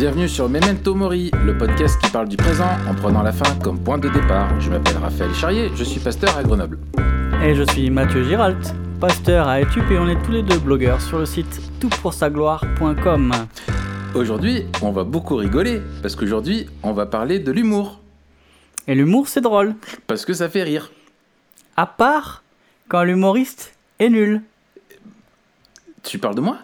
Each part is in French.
Bienvenue sur Memento Mori, le podcast qui parle du présent en prenant la fin comme point de départ. Je m'appelle Raphaël Charrier, je suis pasteur à Grenoble. Et je suis Mathieu Giralt, pasteur à Etup et on est tous les deux blogueurs sur le site toutpoursagloire.com. Aujourd'hui, on va beaucoup rigoler parce qu'aujourd'hui, on va parler de l'humour. Et l'humour, c'est drôle. Parce que ça fait rire. À part quand l'humoriste est nul. Tu parles de moi?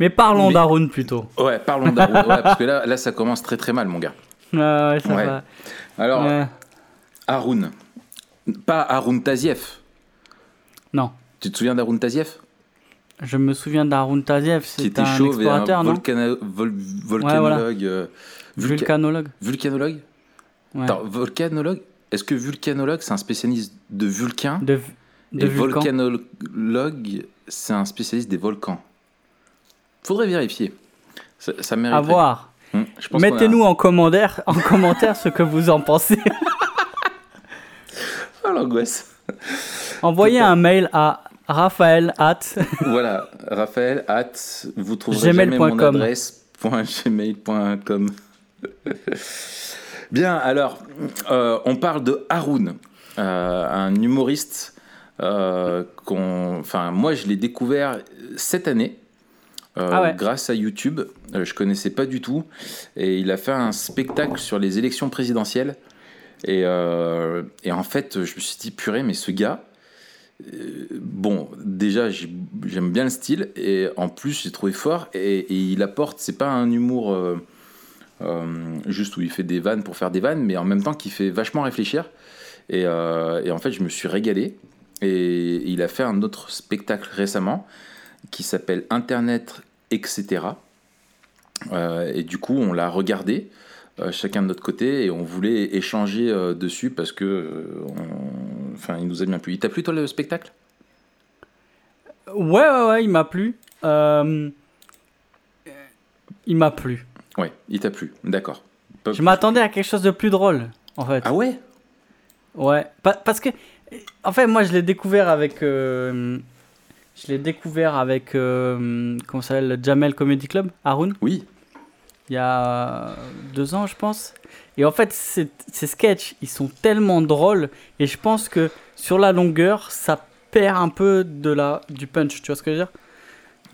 Mais parlons Mais- d'Arun plutôt. Ouais, parlons d'Haroun. Ouais, parce que là, là, ça commence très très mal, mon gars. Ah ouais, ça Ouais. va. Alors, Euh, Haroun. Pas Haroun Tazieff. non, Tu te souviens d'Haroun Tazieff? Je me souviens d'Arun Taziev, Qui c'est était un chauve et un explorateur, non? volcano- vol- volcanologue. euh, vulca- Vulcanologue. Vulcanologue? Ouais. Attends, volcanologue? Est-ce que vulcanologue, c'est un spécialiste de vulcain De, de Et Vulcan. volcanologue, c'est un spécialiste des volcans. Faudrait vérifier. Ça, ça À voir. A- Mettez-nous en commentaire, en commentaire ce que vous en pensez. Ah, l'angoisse. Envoyez un mail à Raphaël at voilà, Raphaël, hâte, vous trouverez jamais mon adresse gmail.com. Bien, alors, euh, on parle de Haroun, euh, un humoriste euh, qu'on... Enfin, moi, je l'ai découvert cette année. Euh, Ah ouais. grâce à YouTube, Euh, je connaissais pas du tout, et il a fait un spectacle sur les élections présidentielles. Et, euh, et en fait, je me suis dit, purée, mais ce gars, euh, bon, déjà, j'ai- j'aime bien le style, et en plus, j'ai trouvé fort, et, et il apporte, c'est pas un humour juste où il fait des vannes pour faire des vannes, mais en même temps qui fait vachement réfléchir. Et, et en fait, je me suis régalé, et il a fait un autre spectacle récemment qui s'appelle Internet, etc. Euh, et du coup, on l'a regardé. euh, chacun de notre côté et on voulait échanger euh, dessus parce que on- enfin il nous a bien plu. Il t'a plu toi le spectacle? Ouais, ouais, ouais, il m'a plu. Il m'a plu. Ouais, il t'a plu. D'accord. Pas- Je m'attendais à quelque chose de plus drôle, en fait. Ah ouais? Ouais, pa- parce que, en fait, moi, je l'ai découvert avec, je l'ai découvert avec, euh, comment ça s'appelle, le Jamel Comedy Club, Haroun, Oui. il y a deux ans, je pense. Et en fait, ces, ces sketchs, ils sont tellement drôles, et je pense que sur la longueur, ça perd un peu de la, du punch, tu vois ce que je veux dire?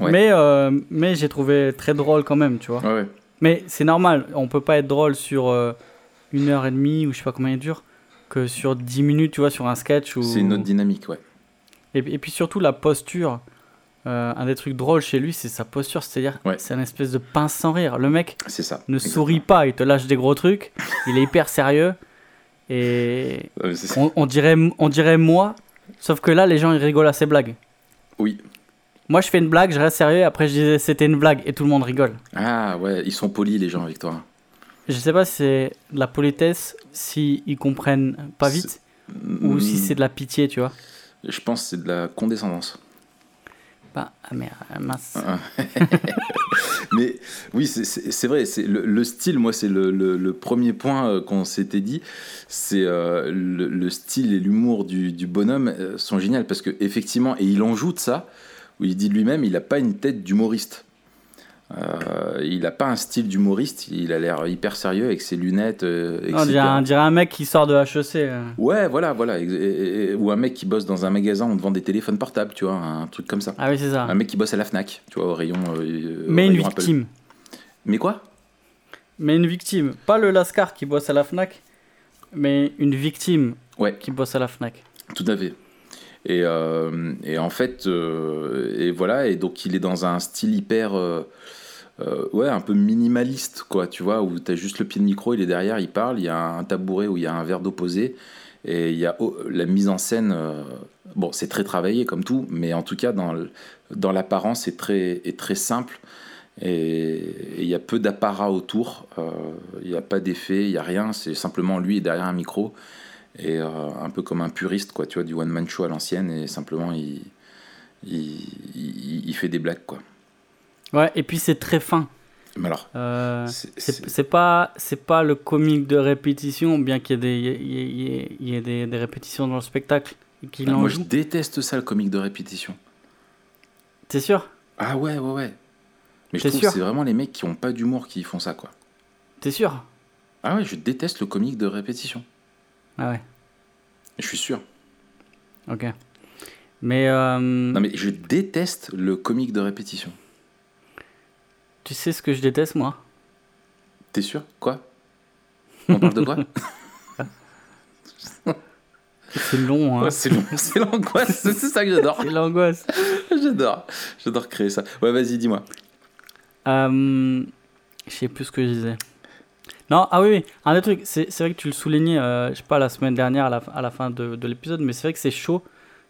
Ouais. Mais, euh, mais j'ai trouvé très drôle quand même, tu vois. Ouais, ouais. Mais c'est normal, on peut pas être drôle sur euh, une heure et demie ou je sais pas combien il dure que sur 10 minutes, tu vois, sur un sketch. Ou... C'est une autre dynamique, ouais. Et, et puis surtout la posture. Euh, un des trucs drôles chez lui, c'est sa posture, c'est-à-dire Ouais. c'est un espèce de pince sans rire. Le mec ça. ne Exactement. sourit pas, il te lâche des gros trucs, il est hyper sérieux. Et on, on dirait, on dirait moi, sauf que là, les gens ils rigolent à ses blagues. Oui. Moi, je fais une blague, je reste sérieux, après je disais c'était une blague, et tout le monde rigole. Ah ouais, ils sont polis les gens avec toi. Je sais pas si c'est de la politesse, si ils comprennent pas vite, ou si c'est de la pitié, tu vois. Je pense que c'est de la condescendance. Bah, ah ah, mince. Mais oui, c'est- vrai, c'est le, le style, moi, c'est le, le- le premier point euh, qu'on s'était dit. C'est euh, le, le style et l'humour du, du bonhomme euh, sont géniaux parce que effectivement, et il en joue de ça, où il dit lui-même, il n'a pas une tête d'humoriste. Euh, il n'a pas un style d'humoriste, il a l'air hyper sérieux avec ses lunettes, euh, on dirait, un, on dirait un mec qui sort de HEC. euh. Ouais, voilà, voilà. Et- et- et- ou un mec qui bosse dans un magasin, on te vend des téléphones portables, tu vois, un truc comme ça. Ah oui, c'est ça. Un mec qui bosse à la Fnac, tu vois, au rayon. euh, au Mais une rayon Apple. victime. Mais quoi? Mais une victime. Pas le Lascar qui bosse à la Fnac, mais une victime Ouais. qui bosse à la Fnac. Tout à fait. Et, et en fait, et voilà, et donc il est dans un style hyper, euh, ouais, un peu minimaliste, quoi, tu vois, où tu as juste le pied de micro, il est derrière, il parle, il y a un tabouret où il y a un verre d'eau posé, et il y a oh, la mise en scène, euh, bon, c'est très travaillé comme tout, mais en tout cas, dans, l'apparence, c'est très, est très simple, et il y a peu d'apparat autour, euh, il n'y a pas d'effet, il n'y a rien, c'est simplement lui derrière un micro, et un peu comme un puriste, quoi, tu vois, du one-man show à l'ancienne, et simplement il, il, il- il fait des blagues, quoi. Ouais, et puis c'est très fin. Mais alors, Euh, c'est- pas, c'est pas le comique de répétition, bien qu'il y ait des, y ait- y ait- des, des répétitions dans le spectacle. en moi je déteste ça, le comique de répétition. T'es sûr? Ah ouais, ouais, ouais. Mais je trouve sûr? que c'est vraiment les mecs qui ont pas d'humour qui font ça, quoi. T'es sûr? Ah ouais, je déteste le comique de répétition. Ah ouais, Je suis sûr. ok. Mais euh, Non mais je déteste le comique de répétition. Tu sais ce que je déteste, moi? T'es sûr? Quoi? On parle de quoi? C'est long, hein. Ouais, C'est long, c'est l'angoisse, c'est ça que j'adore. C'est l'angoisse. J'adore, j'adore créer ça. Ouais, vas-y, dis-moi. Euh, je sais plus ce que je disais. Non, ah oui, oui. un des trucs, c'est vrai que tu le soulignais, euh, je sais pas, la semaine dernière à la, à la fin de, de l'épisode, mais c'est vrai que c'est chaud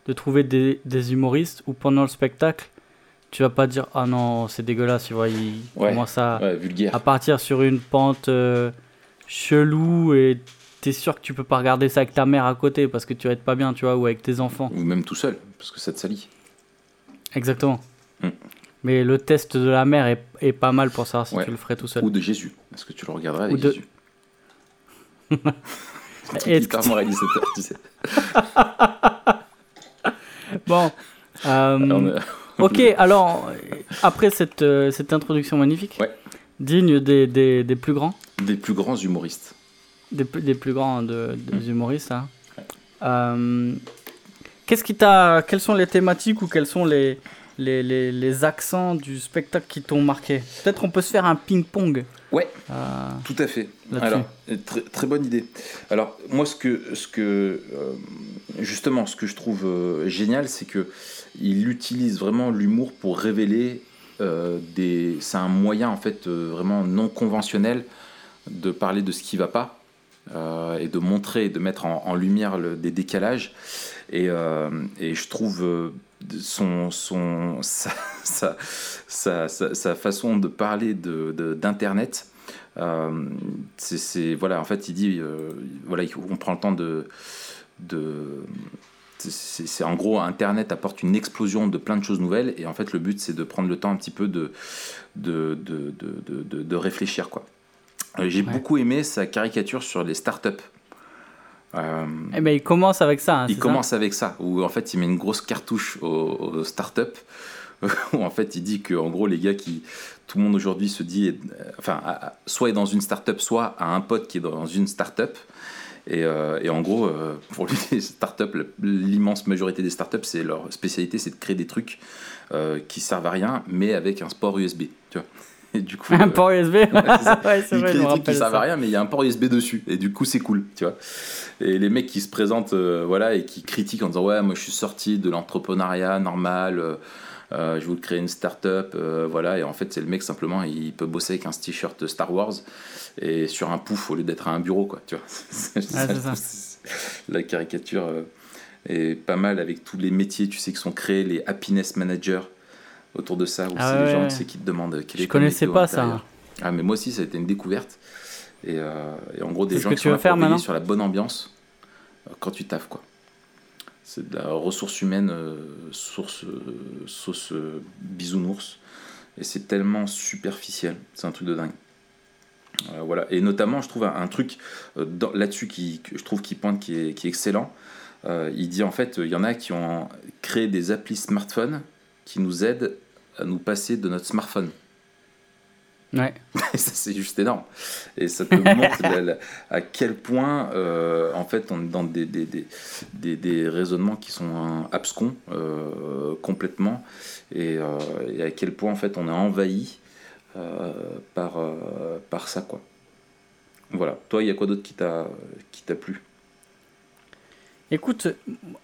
de trouver des, des humoristes où pendant le spectacle, tu vas pas dire ah non, c'est dégueulasse, tu vois, il Ouais. commence à, Ouais, vulgaire. à partir sur une pente euh, chelou et t'es sûr que tu peux pas regarder ça avec ta mère à côté parce que tu vas être pas bien, tu vois, ou avec tes enfants. Ou même tout seul, parce que ça te salit. Exactement. Mm. Mais le test de la mère est, est pas mal pour savoir si Ouais. tu le ferais tout seul. Ou de Jésus. Est-ce que tu le regarderas avec Ou de- Jésus Hyper moralisateur, tu sais. Bon. euh, est- ok, alors, après cette, euh, cette introduction magnifique, Ouais. digne des, des, des plus grands, Des plus grands humoristes. des, plus- des plus grands de, des Mm. humoristes, hein. Euh, qu'est-ce qui t'a, quelles sont les thématiques ou quels sont les, les, les, les accents du spectacle qui t'ont marqué? Peut-être on peut se faire un ping-pong. Ouais. Euh, Tout à fait. Alors, très, très bonne idée. Alors, moi, ce que, ce que justement, ce que je trouve génial, c'est que il utilise vraiment l'humour pour révéler euh, des. C'est un moyen, en fait, euh, vraiment non conventionnel de parler de ce qui va pas euh, et de montrer, de mettre en, lumière des décalages. Et, je trouve son, sa, sa, sa, façon de parler de- de- d'Internet. euh, c'est- voilà en fait il dit voilà il- on prend le temps de de c'est en gros internet apporte une explosion de plein de choses nouvelles et en fait le but c'est de prendre le temps un petit peu de de, de, de, de- réfléchir quoi Euh, j'ai Ouais. beaucoup aimé sa caricature sur les startups euh, eh ben, il commence avec ça. hein, il ça commence avec ça, où en fait il met une grosse cartouche aux, aux startups, où en fait il dit que en gros les gars qui, tout le monde aujourd'hui se dit, euh, enfin soit est dans une startup, soit a un pote qui est dans une startup. Et, euh, et en gros, euh, pour lui, les startups, l'immense majorité des startups, c'est leur spécialité, c'est de créer des trucs euh, qui servent à rien, mais avec un port USB. Tu vois. Et du coup, Un port USB. Ouais, ouais, il vrai, crée des trucs qui servent à rien, mais il y a un port USB dessus. Et du coup, c'est cool, tu vois. Et les mecs qui se présentent, voilà, et qui critiquent en disant Ouais, moi je suis sorti de l'entrepreneuriat normal, euh, je veux créer une start-up, euh, voilà. Et en fait, c'est le mec simplement, il peut bosser avec un t-shirt Star Wars et sur un pouf au lieu d'être à un bureau, quoi, tu vois. C'est ça. La caricature euh, est pas mal avec tous les métiers, tu sais, qui sont créés, les happiness managers autour de ça, où Ah c'est les ouais, gens ouais. tu sais, qui te demandent quel Je est ton connaissais pas ça. Ah, mais moi aussi, ça a été une découverte. Et, et en gros, des gens qui tu sont là pour sur la bonne ambiance quand tu taffes, quoi. C'est de la ressource humaine, euh, source, euh, sauce euh, bisounours. Et c'est tellement superficiel. C'est un truc de dingue. Voilà. Et notamment, je trouve un, truc là-dessus qui, je trouve qui pointe, qui est, qui est excellent. Il dit en fait, il y en a qui ont créé des applis smartphones qui nous aident à nous passer de notre smartphone. Ouais. Et ça, c'est juste énorme. Et ça te montre la- la- à quel point, euh, en fait, on est dans des, des, des, des, des raisonnements qui sont hein, abscons euh, complètement. Et, euh, et à quel point, en fait, on est envahi euh, par, euh, par ça, quoi. Voilà. Toi, il y a quoi d'autre qui t'a qui t'a plu? Écoute,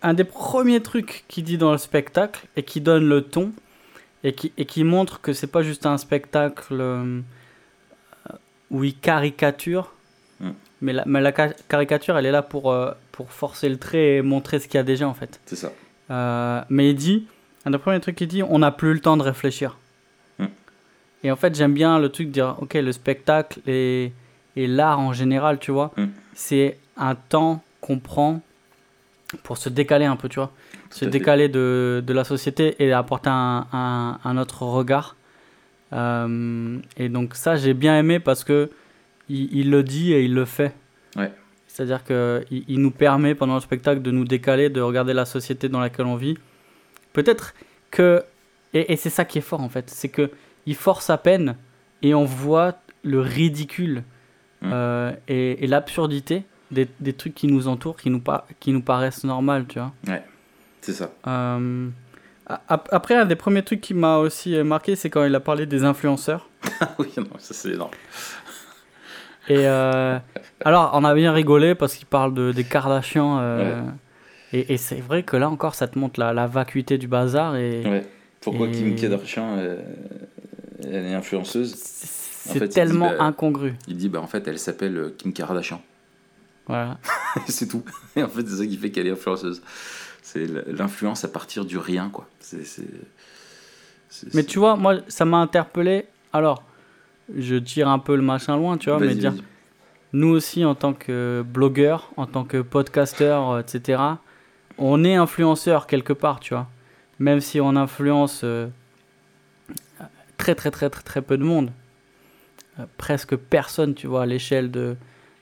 un des premiers trucs qu'il dit dans le spectacle et qui donne le ton et qui, et qui montre que c'est pas juste un spectacle euh, où il caricature, Mm. mais, la, mais la ca- caricature elle est là pour, euh, pour forcer le trait et montrer ce qu'il y a déjà en fait. C'est ça. Euh, mais il dit, un des premiers trucs qu'il dit, on n'a plus le temps de réfléchir. Mm. Et en fait, j'aime bien le truc de dire, ok, le spectacle et, et l'art en général, tu vois, Mm. c'est un temps qu'on prend pour se décaler un peu, tu vois, se décaler de, de la société et apporter un, un, un autre regard. Euh, et donc ça, j'ai bien aimé parce que il, il le dit et il le fait. Ouais. C'est-à-dire qu'il il nous permet pendant le spectacle de nous décaler, de regarder la société dans laquelle on vit. Peut-être que, et, et c'est ça qui est fort en fait, c'est que il force à peine et on voit le ridicule Mm. euh, et, et l'absurdité des, des trucs qui nous entourent, qui nous, qui nous paraissent normales, tu vois. C'est ça. Euh, après, un des premiers trucs qui m'a aussi euh, marqué, c'est quand il a parlé des influenceurs. oui, non, ça c'est énorme. Et euh, alors, on a bien rigolé parce qu'il parle de, des Kardashians. euh, Et, et c'est vrai que là encore, ça te montre la, la vacuité du bazar. Et Ouais. Pourquoi Et- Kim Kardashian, euh, elle est influenceuse? C'est En fait, il dit, tellement bah, incongru. Il dit, bah en fait, elle s'appelle Kim Kardashian. Voilà. c'est tout. Et en fait, c'est ça qui fait qu'elle est influenceuse. C'est l'influence à partir du rien, quoi. Mais tu vois, moi, ça m'a interpellé. Alors, je tire un peu le machin loin, tu vois, mais dire, nous aussi, en tant que blogueurs, en tant que podcasteurs, euh, etc., on est influenceurs quelque part, tu vois. Même si on influence euh, très, très, très, très, très peu de monde. Euh, presque personne, tu vois, à l'échelle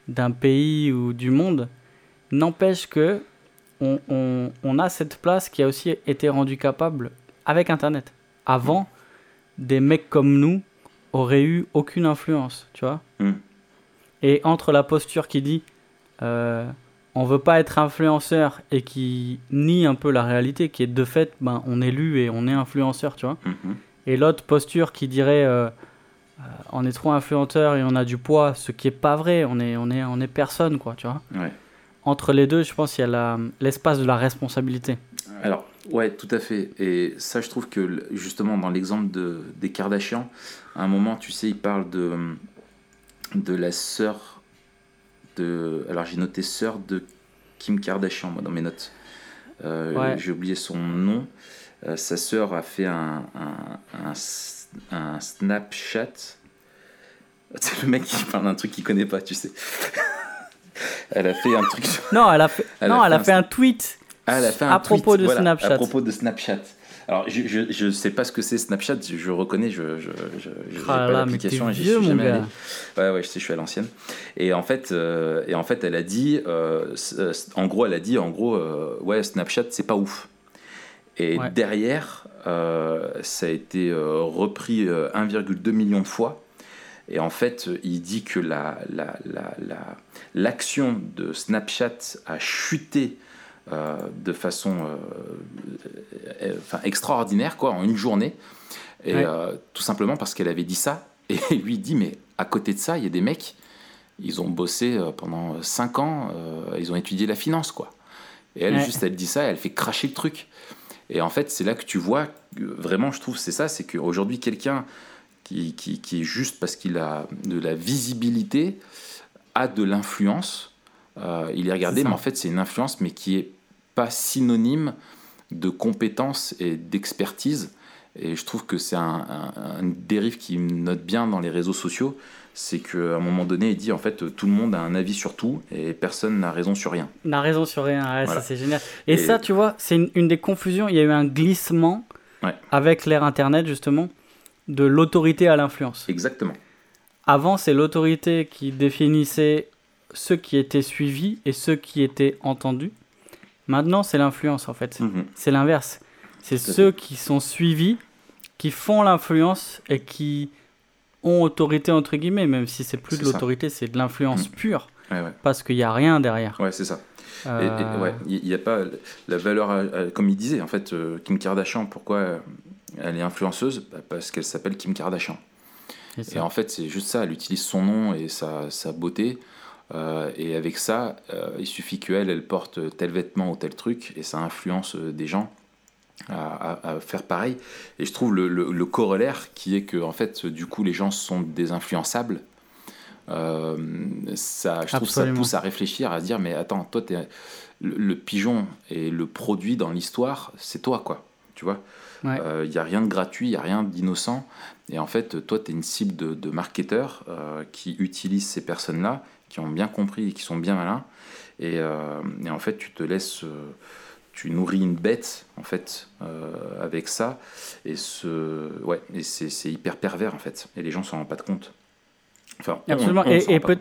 d'un pays ou du monde. N'empêche que on, on- on a cette place qui a aussi été rendue capable avec Internet. Avant, des mecs comme nous auraient eu aucune influence, tu vois. Hmm. Et entre la posture qui dit euh, on veut pas être influenceur et qui nie un peu la réalité, qui est de fait, ben, on est lu et on est influenceur, tu vois. Mhm. Et l'autre posture qui dirait euh, euh, on est trop influenceur et on a du poids, ce qui est pas vrai, on est, on est, on est personne, quoi, tu vois. Ouais. Entre les deux, je pense qu'il y a l'espace de la responsabilité. Alors, ouais, tout à fait. Et ça, je trouve que justement, dans l'exemple de, des Kardashians, à un moment, tu sais, il parle de, de la sœur de. Alors, j'ai noté sœur de Kim Kardashian, moi, dans mes notes. Euh, Ouais. J'ai oublié son nom. Euh, sa sœur a fait un, un, un un Snapchat. C'est le mec qui parle d'un truc qu'il connaît pas, tu sais. Elle a fait un truc. sur- Non, elle a fait, Elle non, a elle a un fait un tweet. Ah, elle a fait un À propos de voilà, Snapchat. À propos de Snapchat. Alors, je, je sais pas ce que c'est Snapchat, je, je reconnais, je, je, je, Ah pas l'application et j'y suis jamais allé. Ouais, ouais, je sais, je suis à l'ancienne. Et en fait, euh, et en fait, elle a dit, euh, euh, en gros, elle a dit, en gros, euh, ouais, Snapchat, c'est pas ouf. Et Ouais. derrière, ça a été repris euh, 1,2 million de fois. Et en fait, il dit que la, la, la, la- l'action de Snapchat a chuté euh, de façon euh, euh, enfin, extraordinaire, quoi, en une journée. Et Ouais. euh, tout simplement parce qu'elle avait dit ça. Et lui il dit, mais à côté de ça, il y a des mecs, ils ont bossé pendant 5 ans, ils ont étudié la finance, quoi. Et elle, Ouais. juste, elle dit ça, elle fait cracher le truc. Et en fait, c'est là que tu vois, vraiment, je trouve, c'est ça, c'est qu'aujourd'hui, quelqu'un qui, qui, qui est juste parce qu'il a de la visibilité, a de l'influence. Euh, il est regardé, mais en fait, c'est une influence, mais qui est pas synonyme de compétence et d'expertise. Et je trouve que c'est un, un- une dérive qui me note bien dans les réseaux sociaux. C'est qu'à un moment donné, il dit en fait, tout le monde a un avis sur tout et personne n'a raison sur rien. On a raison sur rien, ouais, Voilà. ça c'est génial. Et, Et- ça, tu vois, c'est une, une des confusions. Il y a eu un glissement Ouais. avec l'ère Internet, justement, de l'autorité à l'influence. Exactement. Avant, c'est l'autorité qui définissait ceux qui étaient suivis et ceux qui étaient entendus. Maintenant, c'est l'influence, en fait. Mhm. C'est l'inverse. C'est ceux qui sont suivis, qui font l'influence et qui ont autorité, entre guillemets, même si c'est plus de l'autorité, c'est de l'influence Mhm. pure, Ouais, ouais. parce qu'il n'y a rien derrière. Ouais, c'est ça. Et- et, Euh, ouais, il n'y a pas la valeur, à- à- comme il disait, en fait, euh, Kim Kardashian, pourquoi euh, elle est influenceuse Bah, Parce qu'elle s'appelle Kim Kardashian. Et en fait, c'est juste ça, elle utilise son nom et sa, sa beauté. euh, et avec ça, euh, il suffit qu'elle, elle porte tel vêtement ou tel truc, et ça influence euh, des gens à, à- à faire pareil. Et je trouve le, le- le corollaire qui est que, en fait, du coup, les gens sont des influençables. Euh, ça, je trouve ça pousse à réfléchir, à se dire, mais attends, toi, le pigeon et le produit dans l'histoire, c'est toi, quoi. Tu vois? Il Ouais. n'y a rien de gratuit, il n'y a rien d'innocent. Et en fait, toi, tu es une cible de, de marketeurs euh, qui utilisent ces personnes-là, qui ont bien compris et qui sont bien malins. Et, euh, et en fait, tu te laisses. euh, tu nourris une bête, en fait, euh, avec ça. Et, ce, ouais, et c'est, hyper pervers, en fait. Et les gens s'en rendent pas de compte. Enfin, Absolument. on et peut-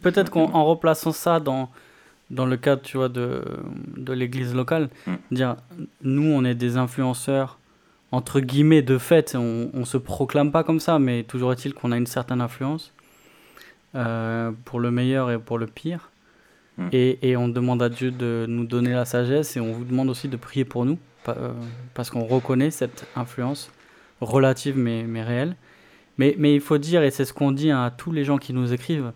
peut-être qu'en en replaçant ça dans, dans le cadre tu vois, de, de l'église locale, Mm. dire nous, on est des influenceurs entre guillemets, de fait, on, on se proclame pas comme ça, mais toujours est-il qu'on a une certaine influence, euh, pour le meilleur et pour le pire. Mm. Et, et on demande à Dieu de nous donner la sagesse et on vous demande aussi de prier pour nous, euh, parce qu'on reconnaît cette influence relative mais, mais réelle. Mais, mais il faut dire, et c'est ce qu'on dit à tous les gens qui nous écrivent,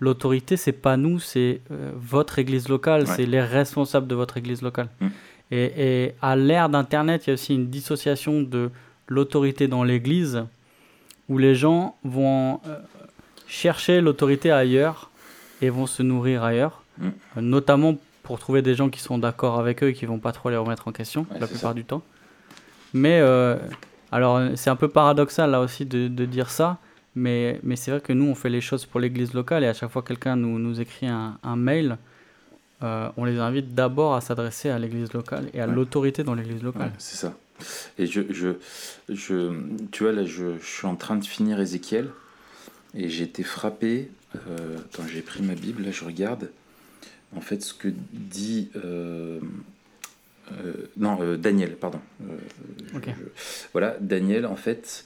l'autorité, c'est pas nous, c'est euh, votre église locale, Ouais. c'est les responsables de votre église locale. Mm. Et, et à l'ère d'Internet, il y a aussi une dissociation de l'autorité dans l'église, où les gens vont euh, chercher l'autorité ailleurs et vont se nourrir ailleurs, Mm. Euh, notamment pour trouver des gens qui sont d'accord avec eux et qui vont pas trop les remettre en question Ouais, la plupart ça. du temps. Mais euh, alors c'est un peu paradoxal là aussi de, de dire ça, mais, mais c'est vrai que nous on fait les choses pour l'église locale et à chaque fois que quelqu'un nous, nous écrit un, un mail, euh, on les invite d'abord à s'adresser à l'église locale et à Ouais. l'autorité dans l'église locale. Ouais, c'est ça. Et je, je, je, tu vois, là, je, je suis en train de finir Ézéchiel et j'ai été frappé. Euh, quand j'ai pris ma Bible, là, je regarde. En fait, ce que dit. euh, euh, non, Daniel, pardon. Je- Ok. je- voilà, Daniel, en fait,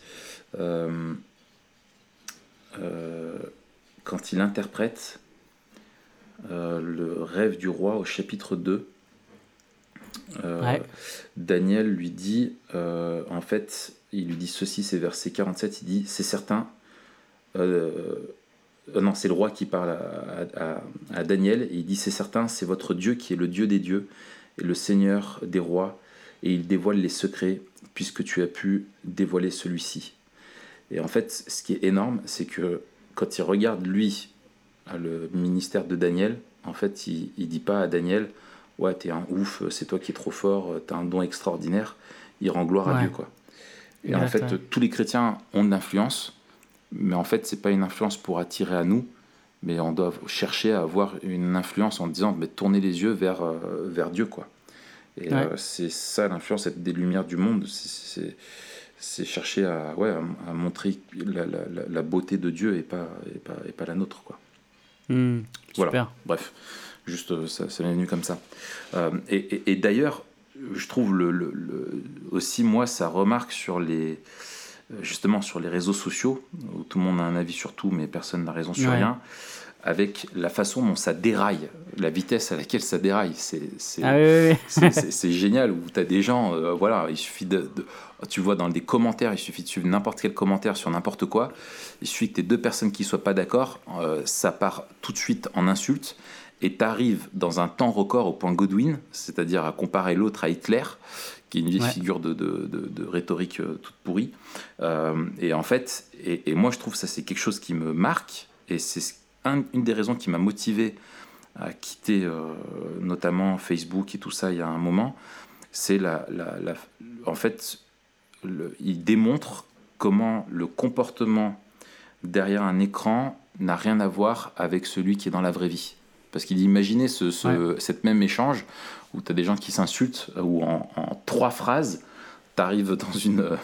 euh, quand il interprète euh, le rêve du roi au chapitre 2, euh, Ouais. Daniel lui dit, en fait, il lui dit ceci, c'est verset 47, il dit, c'est certain, non, c'est le roi qui parle à, à- à Daniel, et il dit, c'est certain, c'est votre Dieu qui est le Dieu des dieux, et le Seigneur des rois, et il dévoile les secrets, puisque tu as pu dévoiler celui-ci. Et en fait, ce qui est énorme, c'est que quand il regarde lui, le ministère de Daniel, en fait, il, il dit pas à Daniel, ouais, t'es un ouf, c'est toi qui es trop fort, t'as un don extraordinaire. Il rend gloire à. Dieu, quoi. Et en fait, ouais. tous les chrétiens ont de l'influence, mais en fait, c'est pas une influence pour attirer à nous, mais on doit chercher à avoir une influence en disant, mais tourner les yeux vers, euh, vers Dieu, quoi. Et Ouais. euh, c'est ça l'influence, être des lumières du monde, c'est- c'est chercher à, ouais, à, à montrer la, la- beauté de Dieu et pas, et pas, et pas la nôtre, quoi. Hmm, Voilà. super. Bref, juste euh, ça, ça m'est venu comme ça. Euh, et et- et d'ailleurs, je trouve le, le- le- aussi, moi, ça remarque sur les, justement sur les réseaux sociaux, où tout le monde a un avis sur tout, mais personne n'a raison sur Ouais. rien, avec la façon dont ça déraille, la vitesse à laquelle ça déraille. C'est Ah oui, oui, génial où tu as des gens, euh, voilà, il suffit de, de- Tu vois dans des commentaires, il suffit de suivre n'importe quel commentaire sur n'importe quoi. Il suffit que tu deux personnes qui soient pas d'accord, euh, ça part tout de suite en insulte et tu arrives dans un temps record au point Godwin, c'est-à-dire à comparer l'autre à Hitler, qui est une vieille Ouais. figure de, de- de- de rhétorique euh, toute pourrie. Euh, et en fait, et, et moi je trouve ça c'est quelque chose qui me marque et c'est ce- un- une des raisons qui m'a motivé à quitter euh, notamment Facebook et tout ça il y a un moment, c'est la, la- la- en fait, le- il démontre comment le comportement derrière un écran n'a rien à voir avec celui qui est dans la vraie vie. Parce qu'il dit, imaginez ce, ce- cette même échange où tu as des gens qui s'insultent, où en, en trois phrases, tu arrives dans une, euh,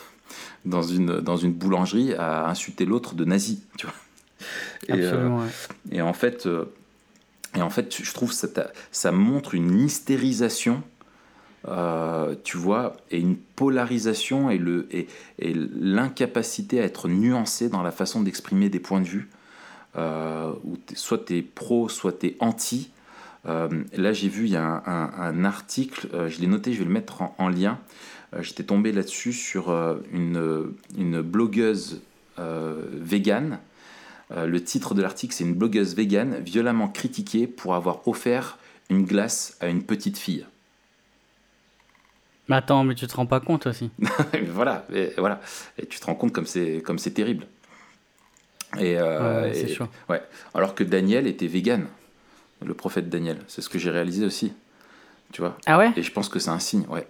dans, une, dans une boulangerie à insulter l'autre de nazi. Tu vois Et, euh, ouais. et en fait, euh, et en fait je trouve que ça, ça montre une hystérisation, euh, tu vois, et une polarisation et, le, et, et l'incapacité à être nuancé dans la façon d'exprimer des points de vue. Euh, où t'es- soit tu es pro, soit tu es anti. Euh, là, j'ai vu, il y a un, un- un article, je l'ai noté, je vais le mettre en, en lien. J'étais tombé là-dessus sur une, une blogueuse végane. Euh, le titre de l'article, c'est une blogueuse végane violemment critiquée pour avoir offert une glace à une petite fille. Mais attends, mais tu te rends pas compte aussi. Voilà, et, voilà. Et tu te rends compte comme c'est comme c'est terrible. Et, euh, Ouais, c'est et- chaud. ouais. Alors que Daniel était vegan, le prophète Daniel. C'est ce que j'ai réalisé aussi. Tu vois. Ah ouais? Et je pense que c'est un signe, ouais.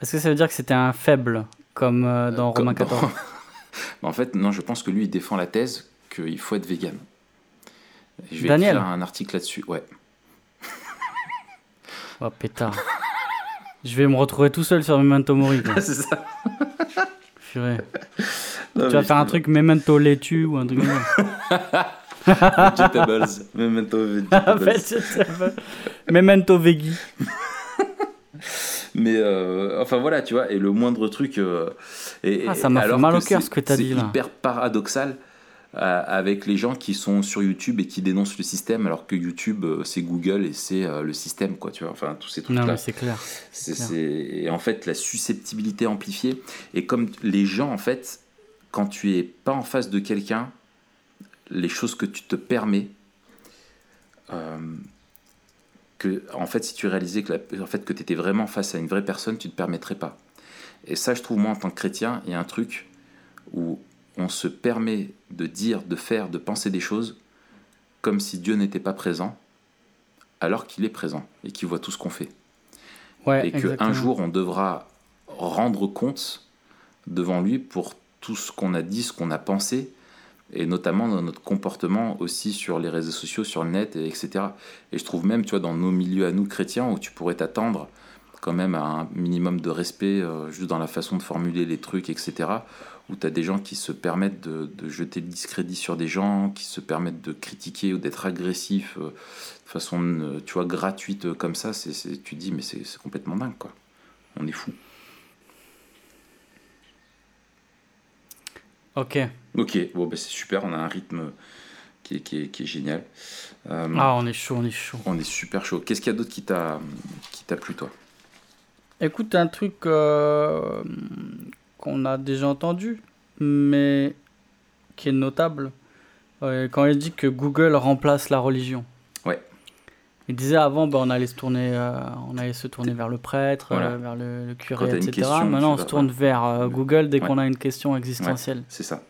Est-ce que ça veut dire que c'était un faible, comme euh, dans Comme- Romains 14 en fait, non, je pense que lui, il défend la thèse qu'il faut être vegan. Et Je vais Daniel écrire un article là-dessus, ouais. Oh pétard. Je vais me retrouver tout seul sur Memento Mori. c'est ça. Purée. tu vas faire un truc Memento laitue ou un truc comme ça. Vegetables. Memento En vegetables. Memento veggie. Mais euh, enfin voilà, tu vois, et le moindre truc. euh, et, Ah, ça m'a fait mal au cœur c'est- ce que t'as c'est dit, là. hyper paradoxal avec les gens qui sont sur YouTube et qui dénoncent le système, alors que YouTube, euh, c'est Google et c'est euh, le système, quoi, tu vois. Enfin, tous ces Non, trucs-là. mais c'est clair. C'est, et en fait, la susceptibilité amplifiée. Et comme les gens, en fait, quand tu es pas en face de quelqu'un, les choses que tu te permets, euh, que, en fait, si tu réalisais que, la- en fait, que tu étais vraiment face à une vraie personne, tu te permettrais pas. Et ça, je trouve, moi, en tant que chrétien, il y a un truc où on se permet de dire, de faire, de penser des choses comme si Dieu n'était pas présent, alors qu'il est présent et qu'il voit tout ce qu'on fait Ouais, et qu'un jour on devra rendre compte devant lui pour tout ce qu'on a dit, ce qu'on a pensé, et notamment dans notre comportement aussi sur les réseaux sociaux, sur le net, et etc. Et je trouve même, tu vois, dans nos milieux à nous chrétiens, où tu pourrais t'attendre quand même à un minimum de respect, euh, juste dans la façon de formuler les trucs, etc., où tu as des gens qui se permettent de, de jeter le discrédit sur des gens, qui se permettent de critiquer ou d'être agressifs euh, de façon, euh, tu vois, gratuite comme ça, c'est, c'est- tu te dis, mais c'est, c'est complètement dingue, quoi. On est fou. Ok. Ok, bon, bah, c'est super, on a un rythme qui est, qui est, qui est génial. Ah, on est chaud, on est chaud. On est super chaud. Qu'est-ce qu'il y a d'autre qui t'a, qui t'a plu, toi? Écoute, un truc euh, qu'on a déjà entendu, mais qui est notable, euh, quand il dit que Google remplace la religion. Ouais. Il disait avant, bah, on, allait se tourner, euh, on allait se tourner vers le prêtre, Voilà. vers le, le curé, etc. question, Maintenant, on se tourne vers. Google dès Ouais. qu'on a une question existentielle. C'est ça.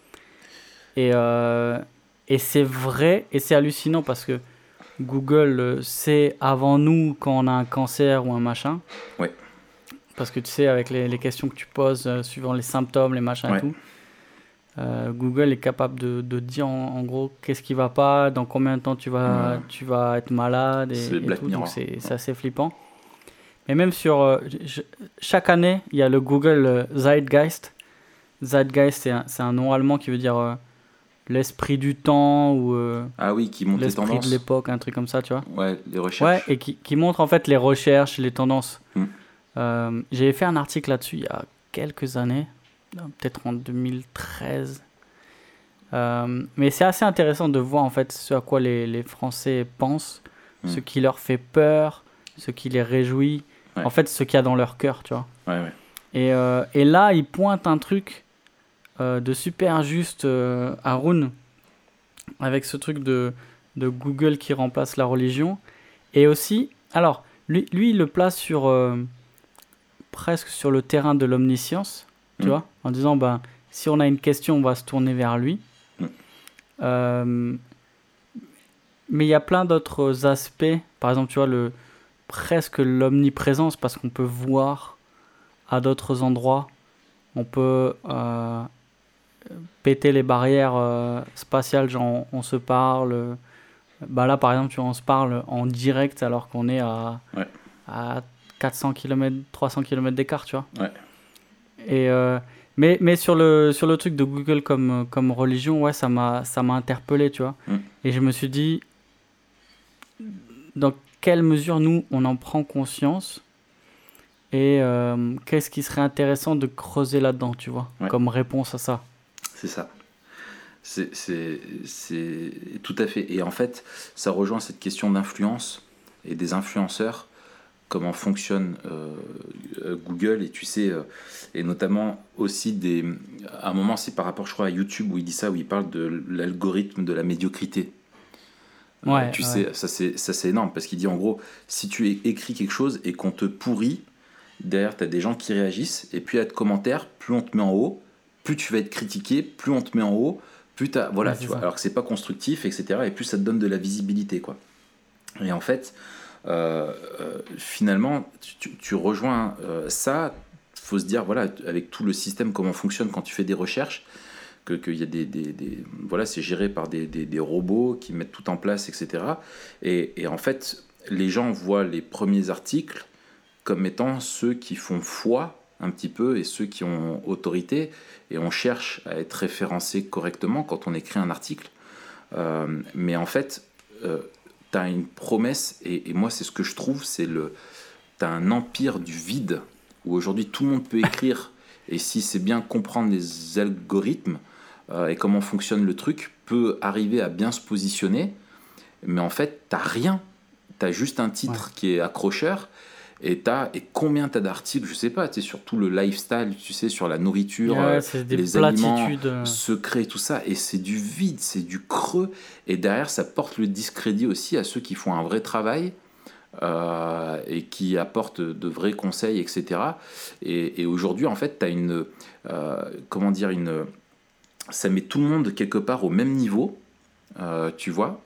Et, et c'est vrai, et c'est hallucinant parce que Google sait avant nous quand on a un cancer ou un machin. Ouais. Parce que tu sais, avec les, les questions que tu poses, euh, suivant les symptômes, les machins Ouais. et tout, euh, Google est capable de, de dire en, en gros qu'est-ce qui va pas, dans combien de temps tu vas, Ouais. tu vas être malade et, C'est et Black tout. Mirror. Donc c'est c'est assez flippant. Mais même sur. euh, je- chaque année, il y a le Google Zeitgeist. Zeitgeist, c'est un, c'est un nom allemand qui veut dire l'esprit du temps ou euh, Ah oui, qui monte les l'esprit tendances. de l'époque, un truc comme ça, tu vois. Ouais, les Ouais, recherches. et qui, qui montre en fait les recherches, les tendances. Hmm. Euh, J'ai fait un article là-dessus il y a quelques années, peut-être en 2013. Euh, mais c'est assez intéressant de voir en fait ce à quoi les, les Français pensent, Hmm. ce qui leur fait peur, ce qui les réjouit, Ouais. en fait ce qu'il y a dans leur cœur, tu vois. Ouais, ouais. Et, euh, et là, il pointe un truc euh, de super juste euh, Haroun, avec ce truc de, de Google qui remplace la religion. Et aussi, alors, lui, lui il le place sur presque sur le terrain de l'omniscience, tu Mm. vois, en disant, ben, si on a une question, on va se tourner vers lui. Mm. Euh, mais il y a plein d'autres aspects, par exemple, tu vois, le, presque l'omniprésence, parce qu'on peut voir à d'autres endroits, on peut euh, péter les barrières euh, spatiales, genre on, on se parle. Bah là, par exemple, tu vois, on se parle en direct alors qu'on est à, Ouais. à 400 km, 300 km d'écart, tu vois. Ouais. Et, euh, mais mais sur, le, sur le truc de Google comme, comme religion, ouais, ça m'a ça m'a interpellé, tu vois. Mm. Et je me suis dit, dans quelle mesure nous, on en prend conscience et euh, qu'est-ce qui serait intéressant de creuser là-dedans, tu vois, Ouais. comme réponse à ça. C'est ça. C'est tout à fait. Et en fait, ça rejoint cette question d'influence et des influenceurs, comment fonctionne euh, Google, et tu sais, euh, et notamment aussi des. À un moment, c'est par rapport, je crois, à YouTube où il dit ça, où il parle de l'algorithme de la médiocrité. Euh, Ouais, tu ouais. sais, ça c'est, ça c'est énorme parce qu'il dit en gros, si tu écris quelque chose et qu'on te pourrit, derrière tu as des gens qui réagissent, et puis à de commentaires, plus on te met en haut, plus tu vas être critiqué, plus on te met en haut, plus t'as, voilà, Ouais, tu vois, ça. alors que c'est pas constructif, etc. Et plus ça te donne de la visibilité, quoi. Et en fait, finalement, tu, tu- tu rejoins euh, ça. Faut se dire, voilà, avec tout le système, comment fonctionne quand tu fais des recherches, que qu'il y a des, voilà, c'est géré par des, des- robots qui mettent tout en place, etc. Et, en fait, les gens voient les premiers articles comme étant ceux qui font foi un petit peu et ceux qui ont autorité et on cherche à être référencé correctement quand on écrit un article. Euh, mais en fait, tu as une promesse et, et moi c'est ce que je trouve, c'est le tu as un empire du vide où aujourd'hui tout le monde peut écrire, et si c'est bien comprendre les algorithmes euh, et comment fonctionne le truc, peut arriver à bien se positionner, mais en fait, t'as rien. T'as juste un titre qui est accrocheur, et, as, et combien tu as d'articles, je sais pas, tu sur tout le lifestyle, tu sais, sur la nourriture, euh, des les aliments euh. secrets, tout ça, et c'est du vide, c'est du creux, et derrière ça porte le discrédit aussi à ceux qui font un vrai travail euh, et qui apportent de vrais conseils, etc. Et, et aujourd'hui, en fait, tu as une, euh, comment dire, une, ça met tout le monde quelque part au même niveau, tu vois,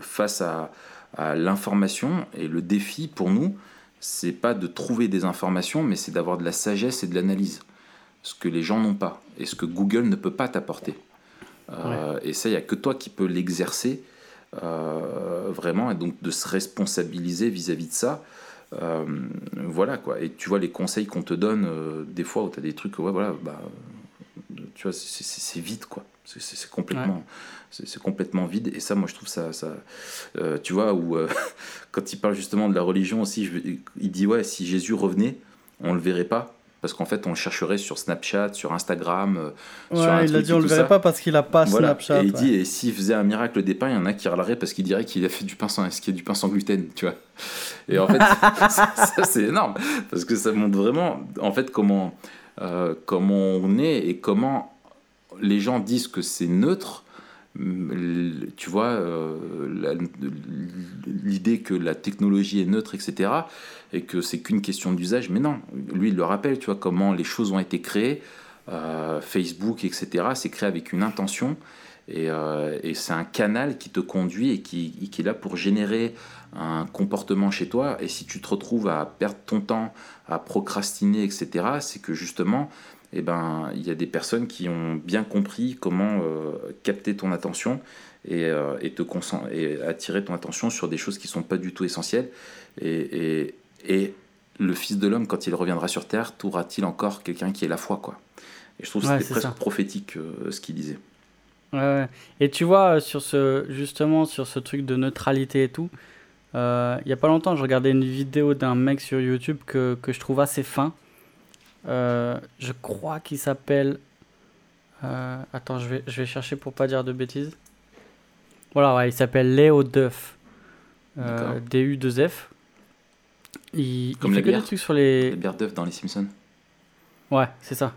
face à, à l'information, et le défi pour nous, c'est pas de trouver des informations, mais c'est d'avoir de la sagesse et de l'analyse. Ce que les gens n'ont pas, et ce que Google ne peut pas t'apporter. Euh, Et ça, il n'y a que toi qui peux l'exercer euh, vraiment, et donc de se responsabiliser vis-à-vis de ça. Euh, voilà quoi. Et tu vois les conseils qu'on te donne, des fois où tu as des trucs, ouais, voilà, bah, tu vois, c'est- vide quoi. C'est- complètement, c'est complètement vide. Et ça, moi, je trouve ça, ça euh, tu vois, où euh, quand il parle justement de la religion aussi, je- il dit ouais, si Jésus revenait, on le verrait pas. Parce qu'en fait, on le chercherait sur Snapchat, sur Instagram, euh, sur un Ouais, il a truc dit et on le tout verrait ça. pas parce qu'il a pas Voilà. Snapchat. Et il ouais. dit, et s'il faisait un miracle des pains, il y en a qui râleraient parce qu'il dirait qu'il a fait du pain sans, qu'il a du pain sans gluten, tu vois. Et en fait, ça, ça, c'est énorme parce que ça montre vraiment, en fait, comment, euh, comment on est et comment les gens disent que c'est neutre. L- Tu vois, euh, l'idée que la technologie est neutre, etc., et que c'est qu'une question d'usage, mais non, lui il le rappelle, tu vois, comment les choses ont été créées, euh, Facebook, etc., c'est créé avec une intention, et, euh, et c'est un canal qui te conduit et qui, qui est là pour générer un comportement chez toi, et si tu te retrouves à perdre ton temps, à procrastiner, etc., c'est que justement, eh ben, il y a des personnes qui ont bien compris comment euh, capter ton attention et, euh, et te et attirer ton attention sur des choses qui sont pas du tout essentielles. Et, le Fils de l'homme, quand il reviendra sur Terre, trouvera-t-il encore quelqu'un qui ait la foi quoi? Et je trouve que Ouais, c'était c'est presque ça. prophétique euh, ce qu'il disait. Ouais, ouais. Et tu vois, sur ce, justement, sur ce truc de neutralité et tout, il y a pas longtemps, je regardais une vidéo d'un mec sur YouTube que, que je trouve assez fin. Euh, je crois qu'il s'appelle. euh, attends, je vais, je vais chercher pour pas dire de bêtises. Voilà, ouais, il s'appelle Léo Duff. Euh, D'accord. DU2F. Il, il Comme fait que des trucs sur les. Les bières d'œuf dans les Simpsons. Ouais, c'est ça.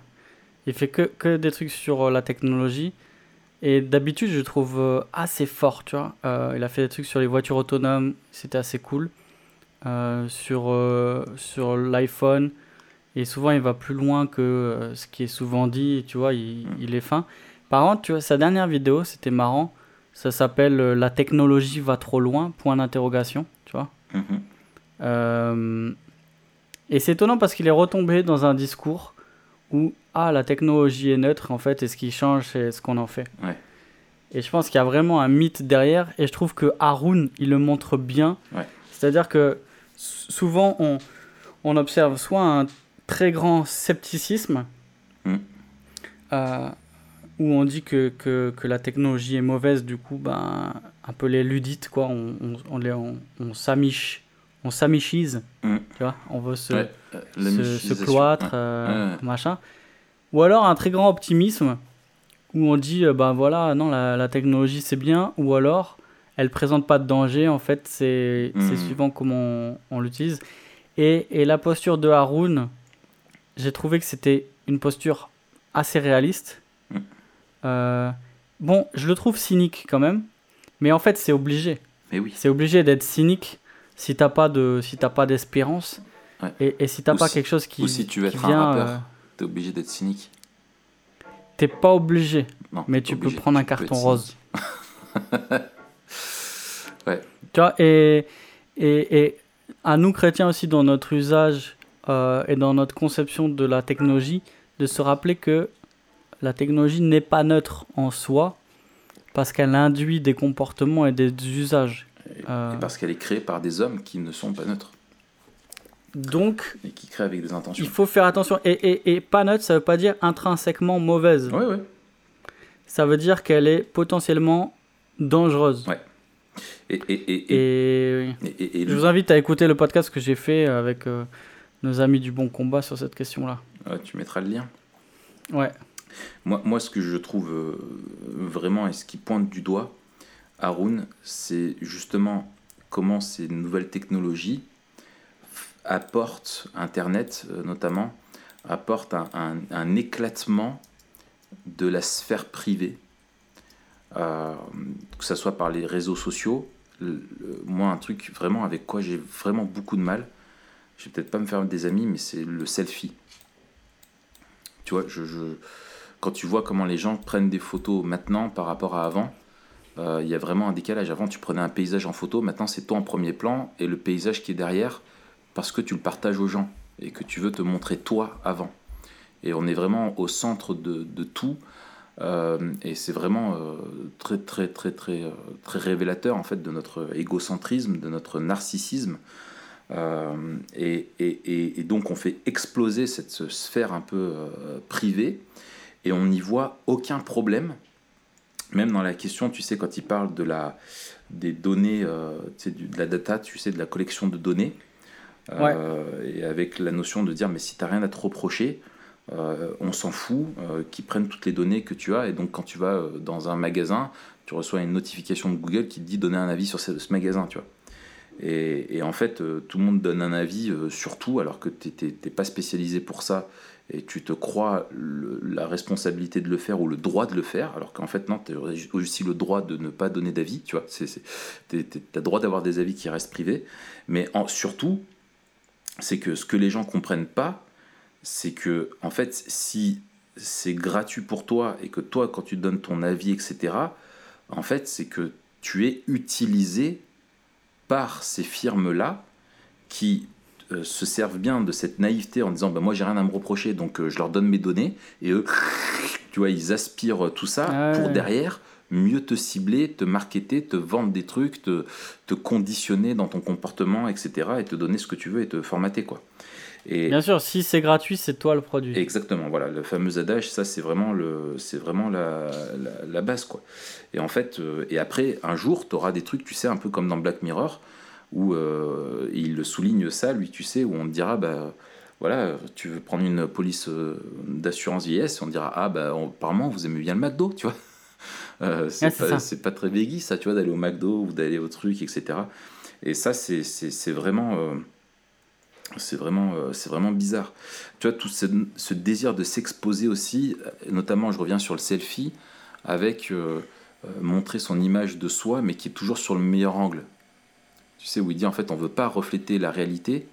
Il fait que, que des trucs sur euh, la technologie. Et d'habitude, je le trouve assez fort, tu vois. Il a fait des trucs sur les voitures autonomes, c'était assez cool. Sur sur l'iPhone. Et souvent, il va plus loin que euh, ce qui est souvent dit, tu vois, il, il est fin. Par contre, tu vois, sa dernière vidéo, c'était marrant. Ça s'appelle euh, La technologie va trop loin, point d'interrogation, tu vois. Mhm. Euh, et c'est étonnant parce qu'il est retombé dans un discours où ah la technologie est neutre en fait et ce qui change c'est ce qu'on en fait. Ouais. Et je pense qu'il y a vraiment un mythe derrière et je trouve que Haroun il le montre bien. Ouais. C'est-à-dire que souvent on, on observe soit un très grand scepticisme Mm. euh, où on dit que, que, que la technologie est mauvaise du coup ben un peu les ludites quoi on, on, on, on, s'amiche on s'amichise Mm. tu vois on veut se, Ouais, euh, se, se cloître, Ouais. euh, Ouais. machin. Ou alors un très grand optimisme où on dit, bah voilà, non, la, la technologie c'est bien, ou alors elle présente pas de danger, en fait, c'est c'est suivant comment on, on l'utilise. Et, et la posture de Haroun, j'ai trouvé que c'était une posture assez réaliste. Mhm. Euh, bon, je le trouve cynique quand même, mais en fait c'est obligé. Mais oui. C'est obligé d'être cynique si t'as pas de si t'as pas d'espérance Ouais. et, et si t'as pas si- quelque chose qui ou si tu veux être un vient, rappeur. euh, T'es obligé d'être cynique. t'es pas obligé Non, mais tu peux prendre un Tu carton rose. Ouais. tu vois et, et et à nous chrétiens aussi dans notre usage euh, et dans notre conception de la technologie de se rappeler que la technologie n'est pas neutre en soi parce qu'elle induit des comportements et des usages Et, Euh. et parce qu'elle est créée par des hommes qui ne sont pas neutres donc et qui créent avec des intentions. il faut faire attention et, et, et pas neutre ça veut pas dire intrinsèquement mauvaise Ouais, ouais. ça veut dire qu'elle est potentiellement dangereuse. Ouais. Et, et, et, et, je vous invite à écouter le podcast que j'ai fait avec euh, nos amis du bon combat sur cette question-là. tu mettras le lien. Ouais. Moi, moi, ce que je trouve euh, vraiment et ce qui pointe du doigt, Haroun, c'est justement comment ces nouvelles technologies apportent, Internet euh, notamment, apportent un, éclatement de la sphère privée, euh, que ce soit par les réseaux sociaux. moi, un truc vraiment avec quoi j'ai vraiment beaucoup de mal, je vais peut-être pas me faire des amis, mais c'est le selfie. Tu vois, quand tu vois comment les gens prennent des photos maintenant par rapport à avant, euh, il y a vraiment un décalage. Avant, tu prenais un paysage en photo, maintenant c'est toi en premier plan et le paysage qui est derrière parce que tu le partages aux gens et que tu veux te montrer toi avant. Et on est vraiment au centre de, tout. Euh, et c'est vraiment euh, très très très très très révélateur en fait de notre égocentrisme, de notre narcissisme. Et, et, et, donc on fait exploser cette sphère un peu privée et on n'y voit aucun problème. Même dans la question, tu sais, quand il parle de la, des données, euh, de la data, tu sais, de la collection de données, euh, et avec la notion de dire, mais si tu n'as rien à te reprocher, euh, on s'en fout, qu'ils prennent toutes les données que tu as, et donc quand tu vas dans un magasin, tu reçois une notification de Google qui te dit donner un avis sur ce, magasin, tu vois. Et, en fait, tout le monde donne un avis sur tout, alors que tu n'es pas spécialisé pour ça et tu te crois la responsabilité de le faire ou le droit de le faire, alors qu'en fait, non, tu as aussi le droit de ne pas donner d'avis, tu vois. Tu as le droit d'avoir des avis qui restent privés, mais surtout, c'est que ce que les gens comprennent pas, c'est que, en fait, si c'est gratuit pour toi et que toi, quand tu donnes ton avis, etc., en fait, c'est que tu es utilisé par ces firmes-là qui euh, se servent bien de cette naïveté en disant bah, moi j'ai rien à me reprocher donc euh, je leur donne mes données et eux tu vois ils aspirent tout ça ah pour derrière mieux te cibler, te marketer, te vendre des trucs, te, te conditionner dans ton comportement, etc. et te donner ce que tu veux et te formater quoi. Et Bien sûr, si c'est gratuit, c'est toi le produit. Exactement, voilà, le fameux adage, ça c'est vraiment, le, c'est vraiment la, la, base quoi. Et en fait, euh, et après, un jour, tu auras des trucs, tu sais, un peu comme dans Black Mirror, où euh, il souligne ça, lui, tu sais, où on te dira, bah, voilà, tu veux prendre une police euh, d'assurance vieillesse, on dira, ah, bah, apparemment, vous aimez bien le McDo, tu vois. Euh, c'est pas, pas, très veggie, ça, tu vois, d'aller au McDo ou d'aller au truc, etc. Et ça, c'est vraiment. C'est vraiment, c'est vraiment bizarre. Tu vois, tout ce, ce désir de s'exposer aussi, notamment, je reviens sur le selfie, avec montrer son image de soi, mais qui est toujours sur le meilleur angle. Tu sais, où il dit en fait, on veut pas refléter la réalité,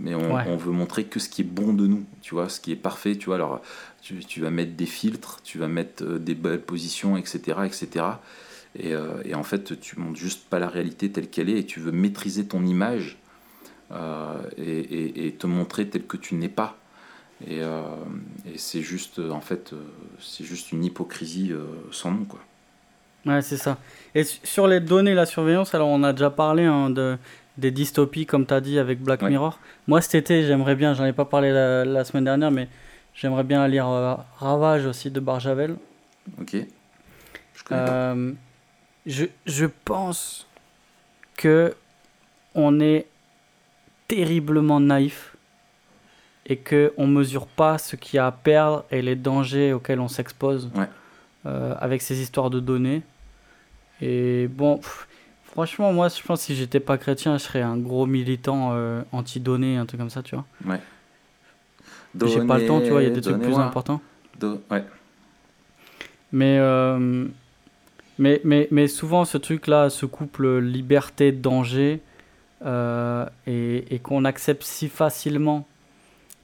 mais on, veut montrer que ce qui est bon de nous, tu vois, ce qui est parfait, tu vois. Alors, tu, vas mettre des filtres, tu vas mettre euh, des belles positions, etc., etc. Euh, et, en fait, tu montres juste pas la réalité telle qu'elle est et tu veux maîtriser ton image euh, et, te montrer tel que tu n'es pas. Et, c'est juste, en fait, c'est juste une hypocrisie sans nom, quoi. Ouais, c'est ça. Et sur les données, la surveillance, alors on a déjà parlé hein, de, des dystopies, comme tu as dit, avec Black Mirror. Moi, cet été, j'aimerais bien, j'en ai pas parlé la, semaine dernière, mais j'aimerais bien lire euh, Ravage aussi de Barjavel. Ok. Je, euh, je, je pense que on est terriblement naïf et que on mesure pas ce qu'il y a à perdre et les dangers auxquels on s'expose euh, avec ces histoires de données. Et bon, franchement, moi, je pense que si j'étais pas chrétien, je serais un gros militant euh, anti-données, un truc comme ça, tu vois. Ouais. J'ai pas le temps, tu vois, il y a des trucs plus importants. ouais. Mais, euh, mais, mais, mais souvent, ce truc-là, ce couple liberté-danger, euh, et, et qu'on accepte si facilement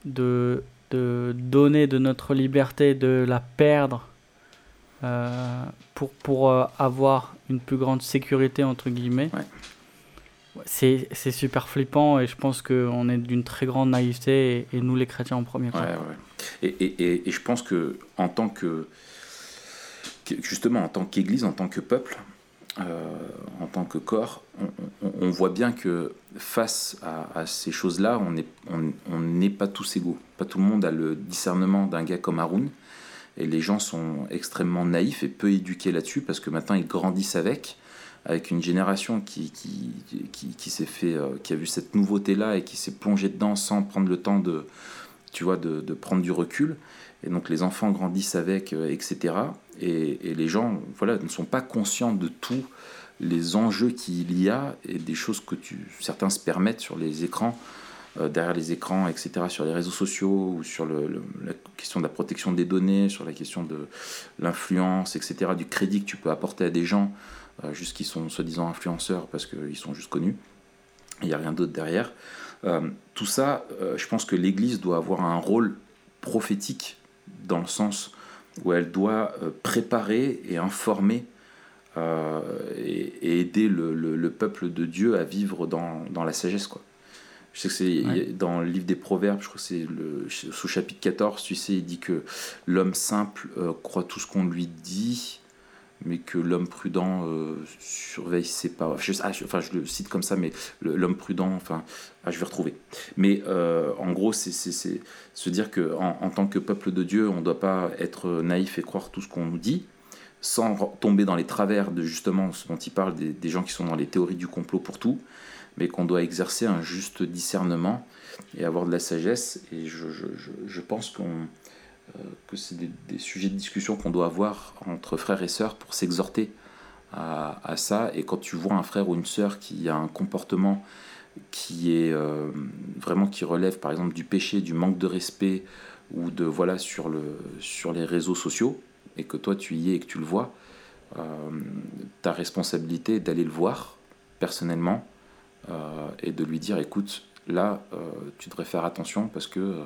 de, de donner de notre liberté, de la perdre euh, pour, pour euh, avoir une plus grande sécurité, entre guillemets. C'est, c'est super flippant et je pense qu'on est d'une très grande naïveté et, nous les chrétiens en premier. Ouais, et, et, et, je pense que en tant que justement en tant qu'Église, en tant que peuple, en tant que corps, on, voit bien que face à, ces choses-là, on n'est pas tous égaux. Pas tout le monde a le discernement d'un gars comme Haroun. Et les gens sont extrêmement naïfs et peu éduqués là-dessus parce que maintenant ils grandissent avec. avec une génération qui, s'est fait, euh, qui a vu cette nouveauté-là et qui s'est plongé dedans sans prendre le temps de, tu vois, de prendre du recul. Et donc les enfants grandissent avec, euh, etc. Et, les gens, voilà, ne sont pas conscients de tous les enjeux qu'il y a et des choses que certains se permettent sur les écrans, euh, derrière les écrans, etc., sur les réseaux sociaux ou sur la question de la protection des données, sur la question de l'influence, etc., du crédit que tu peux apporter à des gens euh, juste qui sont soi-disant influenceurs parce qu'ils sont juste connus. Il n'y a rien d'autre derrière. Euh, tout ça, je pense que l'Église doit avoir un rôle prophétique dans le sens où elle doit euh, préparer et informer euh, et, et, aider le, le, le, peuple de Dieu à vivre dans, dans la sagesse. Quoi. Je sais que c'est ouais. dans le livre des Proverbes, je crois que c'est sous chapitre 14, tu sais, il dit que l'homme simple euh, croit tout ce qu'on lui dit, mais que l'homme prudent euh, surveille ses paroles. Ah, enfin, je le cite comme ça, mais l'homme prudent, enfin, ah, je vais retrouver. Mais euh, en gros, c'est se dire qu'en en, tant que peuple de Dieu, on ne doit pas être naïf et croire tout ce qu'on nous dit, sans tomber dans les travers de justement ce dont il parle, des, gens qui sont dans les théories du complot pour tout, mais qu'on doit exercer un juste discernement et avoir de la sagesse. Et je, pense qu'on que c'est des, sujets de discussion qu'on doit avoir entre frères et sœurs pour s'exhorter à, à, ça. Et quand tu vois un frère ou une sœur qui a un comportement qui est euh, vraiment qui relève par exemple du péché, du manque de respect ou de voilà sur, le, sur les réseaux sociaux et que toi tu y es et que tu le vois, euh, ta responsabilité est d'aller le voir personnellement euh, et de lui dire écoute là euh, tu devrais faire attention parce que euh, euh,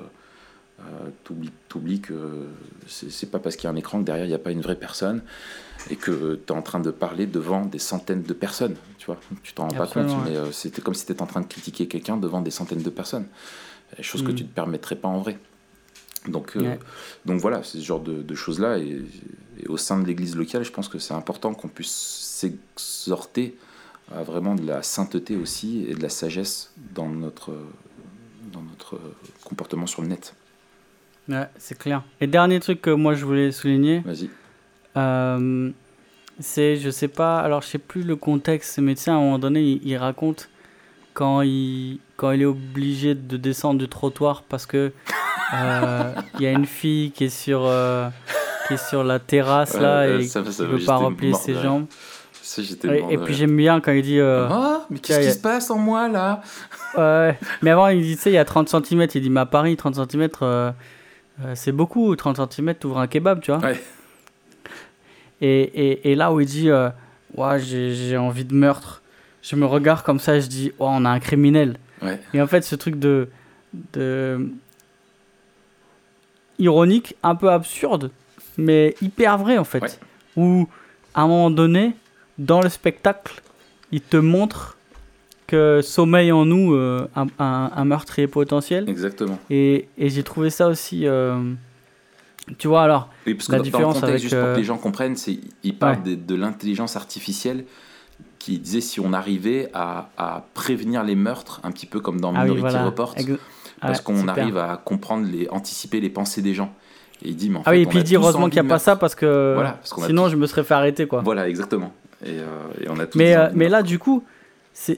t'oublies, t'oublies que c'est, c'est pas parce qu'il y a un écran que derrière il n'y a pas une vraie personne et que tu es en train de parler devant des centaines de personnes. Tu vois, tu t'en rends pas compte, ouais. mais euh, c'était comme si tu étais en train de critiquer quelqu'un devant des centaines de personnes. Chose mmh. que tu ne te permettrais pas en vrai. Donc, euh, donc voilà, c'est ce genre de, de choses-là. Et, et, au sein de l'église locale, je pense que c'est important qu'on puisse s'exhorter à vraiment de la sainteté aussi et de la sagesse dans notre, dans notre comportement sur le net. Ouais, c'est clair. Et dernier truc que moi je voulais souligner. Vas-y. Euh, c'est, je sais pas, alors je sais plus le contexte, mais tu sais, à un moment donné, il, il, raconte quand il, quand il est obligé de descendre du trottoir parce que euh, il y a une fille qui est sur, euh, qui est sur la terrasse là et ça, ça, qui veut pas replier ses jambes. Ça, et, et puis j'aime bien quand il dit. Euh, oh, mais qu'est-ce qui a... se passe en moi là? Mais avant il dit, tu sais, il y a 30 cm. Il dit, mais à Paris, 30 cm, euh, c'est beaucoup. 30 cm, t'ouvres un kebab, tu vois. Ouais. Et, et, et, là où il dit, euh, ouais, j'ai envie de meurtre, je me regarde comme ça, je dis, oh, on a un criminel. Ouais. Et en fait, ce truc de, de. ironique, un peu absurde, mais hyper vrai en fait. Où, à un moment donné, dans le spectacle, il te montre que sommeille en nous euh, un, un, un, meurtrier potentiel. Exactement. Et, et j'ai trouvé ça aussi. Euh, tu vois, alors, oui, parce que la dans, différence dans le contexte, avec, juste pour que les gens comprennent, c'est il parle ouais. de, de l'intelligence artificielle qui disait si on arrivait à, à, prévenir les meurtres, un petit peu comme dans Minority ah oui, voilà. Report, Ex parce ouais, qu'on arrive à comprendre, les, anticiper les pensées des gens. Et il dit, mais en ah fait, oui, et puis il dit heureusement qu'il n'y a pas ça parce que voilà, parce sinon je me serais fait arrêter. Quoi. Voilà, exactement. Et, euh, et on a mais, euh, mais là, du coup,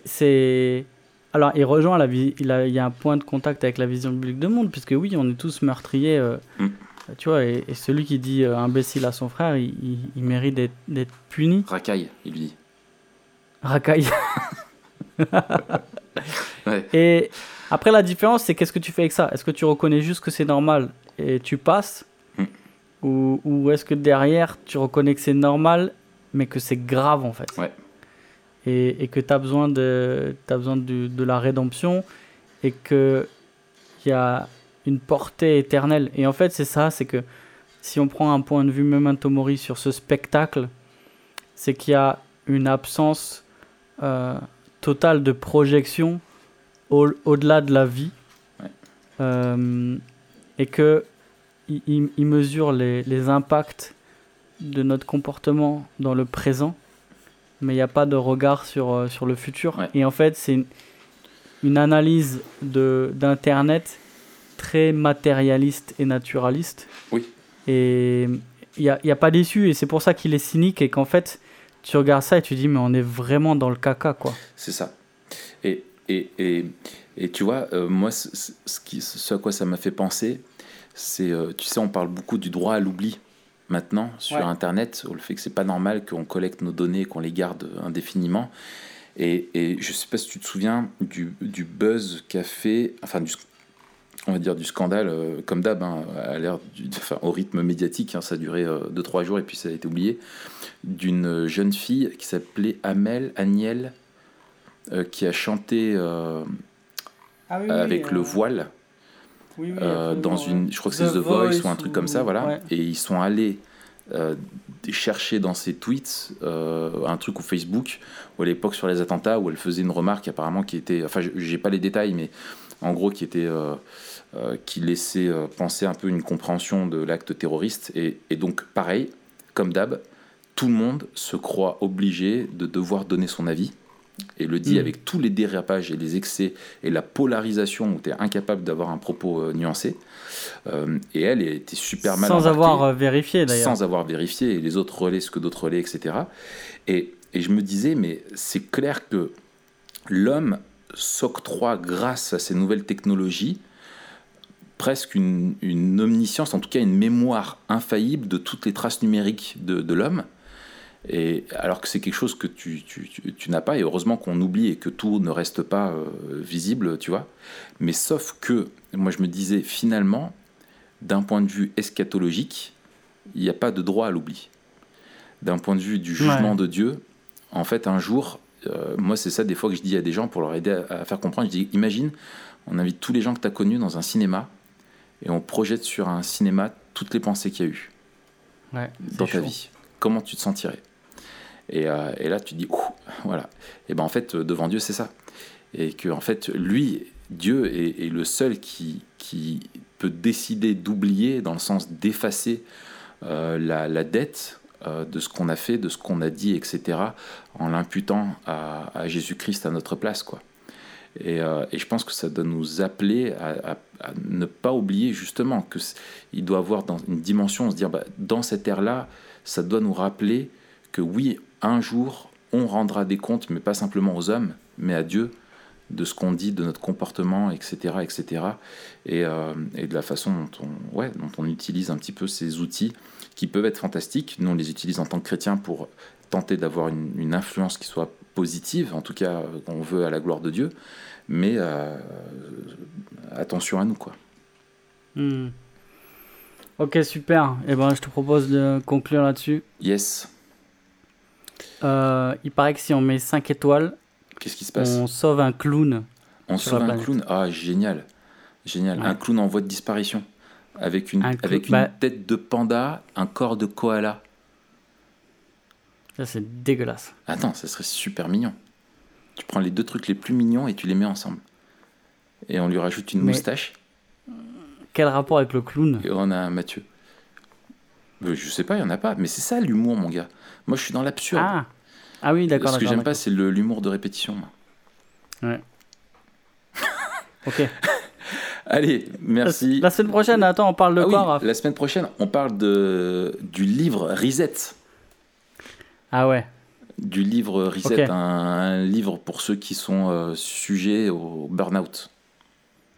c'est. Alors, il rejoint la vie. Il, a, il y a un point de contact avec la vision publique de monde, puisque oui, on est tous meurtriers. Euh, mm. Tu vois, et, et, celui qui dit euh, imbécile à son frère, il, il, il mérite d'être puni. Racaille, il lui dit. Racaille. ouais. Et après, la différence, c'est qu'est-ce que tu fais avec ça? Est-ce que tu reconnais juste que c'est normal et tu passes? Mm. Ou, ou est-ce que derrière, tu reconnais que c'est normal, mais que c'est grave en fait? Ouais. Et, et que tu as besoin, de, as besoin de, de la rédemption et qu'il y a une portée éternelle. Et en fait, c'est ça, c'est que si on prend un point de vue memento mori sur ce spectacle, c'est qu'il y a une absence euh, totale de projection au-delà au de la vie. Ouais. Euh, et que il, il mesure les, les, impacts de notre comportement dans le présent, mais il n'y a pas de regard sur, euh, sur le futur. Ouais. Et en fait, c'est une, une analyse d'Internet très matérialiste et naturaliste. Oui. Et il n'y a, y a, pas d'issue, et c'est pour ça qu'il est cynique, et qu'en fait, tu regardes ça et tu dis, mais on est vraiment dans le caca, quoi. C'est ça. Et, et, et, et, tu vois, euh, moi, ce, ce, qui, ce à quoi ça m'a fait penser, c'est, euh, tu sais, on parle beaucoup du droit à l'oubli maintenant sur Ouais. Internet, le fait que c'est pas normal qu'on collecte nos données et qu'on les garde indéfiniment. Et, et je sais pas si tu te souviens du, du buzz qu'a fait, enfin, du, on va dire du scandale, euh, comme d'hab, hein, à enfin, au rythme médiatique, hein, ça a duré 2-3 jours et puis ça a été oublié, d'une jeune fille qui s'appelait Amel, Agnel, euh, qui a chanté euh, avec le voile euh, dans une, je crois que c'est The, Voice, ou un truc comme ça, voilà. ouais. Et ils sont allés euh, chercher dans ses tweets euh, un truc ou Facebook, ou à l'époque sur les attentats, où elle faisait une remarque apparemment qui était, enfin, je- j'ai pas les détails, mais en gros qui était, qui laissait penser un peu une compréhension de l'acte terroriste. Et, et donc, pareil, comme d'hab, tout le monde se croit obligé de devoir donner son avis. Et le dit Mm. avec tous les dérapages et les excès et la polarisation où tu es incapable d'avoir un propos euh, nuancé. Euh, et elle était super mal Sans embarquée, avoir euh, vérifié, d'ailleurs. sans avoir vérifié, et les autres relaient ce que d'autres relaient, etc. Et, et je me disais, mais c'est clair que l'homme s'octroie, grâce à ces nouvelles technologies, presque une, une omniscience, en tout cas une mémoire infaillible de toutes les traces numériques de, de l'homme. Et alors que c'est quelque chose que tu, tu, tu- tu n'as pas, et heureusement qu'on oublie et que tout ne reste pas euh, visible, tu vois. Mais sauf que, moi je me disais, finalement, d'un point de vue eschatologique, il n'y a pas de droit à l'oubli. D'un point de vue du jugement Ouais. de Dieu, en fait, un jour, euh, moi c'est ça des fois que je dis à des gens pour leur aider à, à faire comprendre, je dis, imagine, on invite tous les gens que tu as connus dans un cinéma, et on projette sur un cinéma toutes les pensées qu'il y a eu Ouais, dans ta chaud. vie. Comment tu te sentirais? Et, euh, et là, tu dis, Ouh, voilà. Et ben en fait, devant Dieu, c'est ça. Et que en fait, lui, Dieu est, le seul qui, peut décider d'oublier, dans le sens d'effacer euh, la, dette euh, de ce qu'on a fait, de ce qu'on a dit, etc., en l'imputant à, Jésus-Christ à notre place, quoi. Et, je pense que ça doit nous appeler à, ne pas oublier justement que il doit avoir une dimension, se dire bah, dans cette ère-là, ça doit nous rappeler que oui, un jour, on rendra des comptes, mais pas simplement aux hommes, mais à Dieu, de ce qu'on dit, de notre comportement, etc., etc., et, euh, et de la façon dont on, ouais, dont on utilise un petit peu ces outils qui peuvent être fantastiques. Nous, on les utilise en tant que chrétiens pour tenter d'avoir une, une influence qui soit positive, en tout cas, euh, qu'on veut à la gloire de Dieu, mais euh, attention à nous, quoi. Hmm. Ok, super. Et ben, je te propose de conclure là-dessus. Yes, Euh, il paraît que si on met 5 étoiles, qu'est-ce qui se passe on sauve un clown. On sauve un clown. Ah, génial. Génial. Ouais. Un clown en voie de disparition. Avec une, Un clown- avec une bah- tête de panda, un corps de koala. Ça, c'est dégueulasse. Attends, ça serait super mignon. Tu prends les deux trucs les plus mignons et tu les mets ensemble. Et on lui rajoute une Mais- moustache Quel rapport avec le clown? Et on a un Mathieu. Euh, Je sais pas, il y en a pas. Mais c'est ça l'humour, mon gars. Moi, je suis dans l'absurde. Ah Ah oui, d'accord. Ce que j'aime pas, c'est l'humour de répétition. d'accord. Ok. Allez, merci. La semaine prochaine, attends, on parle de Ah oui, quoi, Raph la semaine prochaine, on parle de, du livre Reset. Ah ouais. du livre Reset, Ok. un, un livre pour ceux qui sont euh, sujets au burn-out.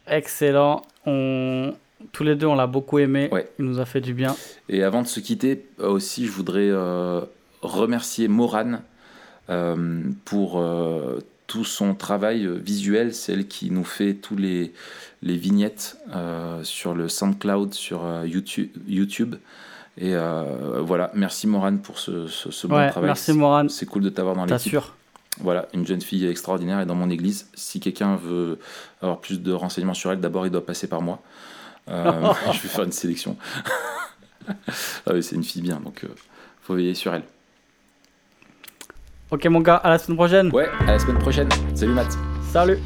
Excellent. On... Tous les deux, on l'a beaucoup aimé. Ouais. Il nous a fait du bien. Et avant de se quitter, euh, aussi, je voudrais euh, remercier Morane euh, pour euh, tout son travail visuel, celle qui nous fait tous les, les vignettes sur le SoundCloud, sur YouTube. YouTube. Et voilà, merci Morane pour ce, ce, ce bon travail. merci Morane. C'est cool de t'avoir dans l'équipe. T'assures. Voilà, une jeune fille extraordinaire et dans mon église. Si quelqu'un veut avoir plus de renseignements sur elle, d'abord il doit passer par moi. Euh, je vais faire une sélection. Ah oui, c'est une fille bien, donc euh, faut veiller sur elle. Ok, mon gars, à la semaine prochaine. Ouais, à la semaine prochaine. Salut Matt. Salut.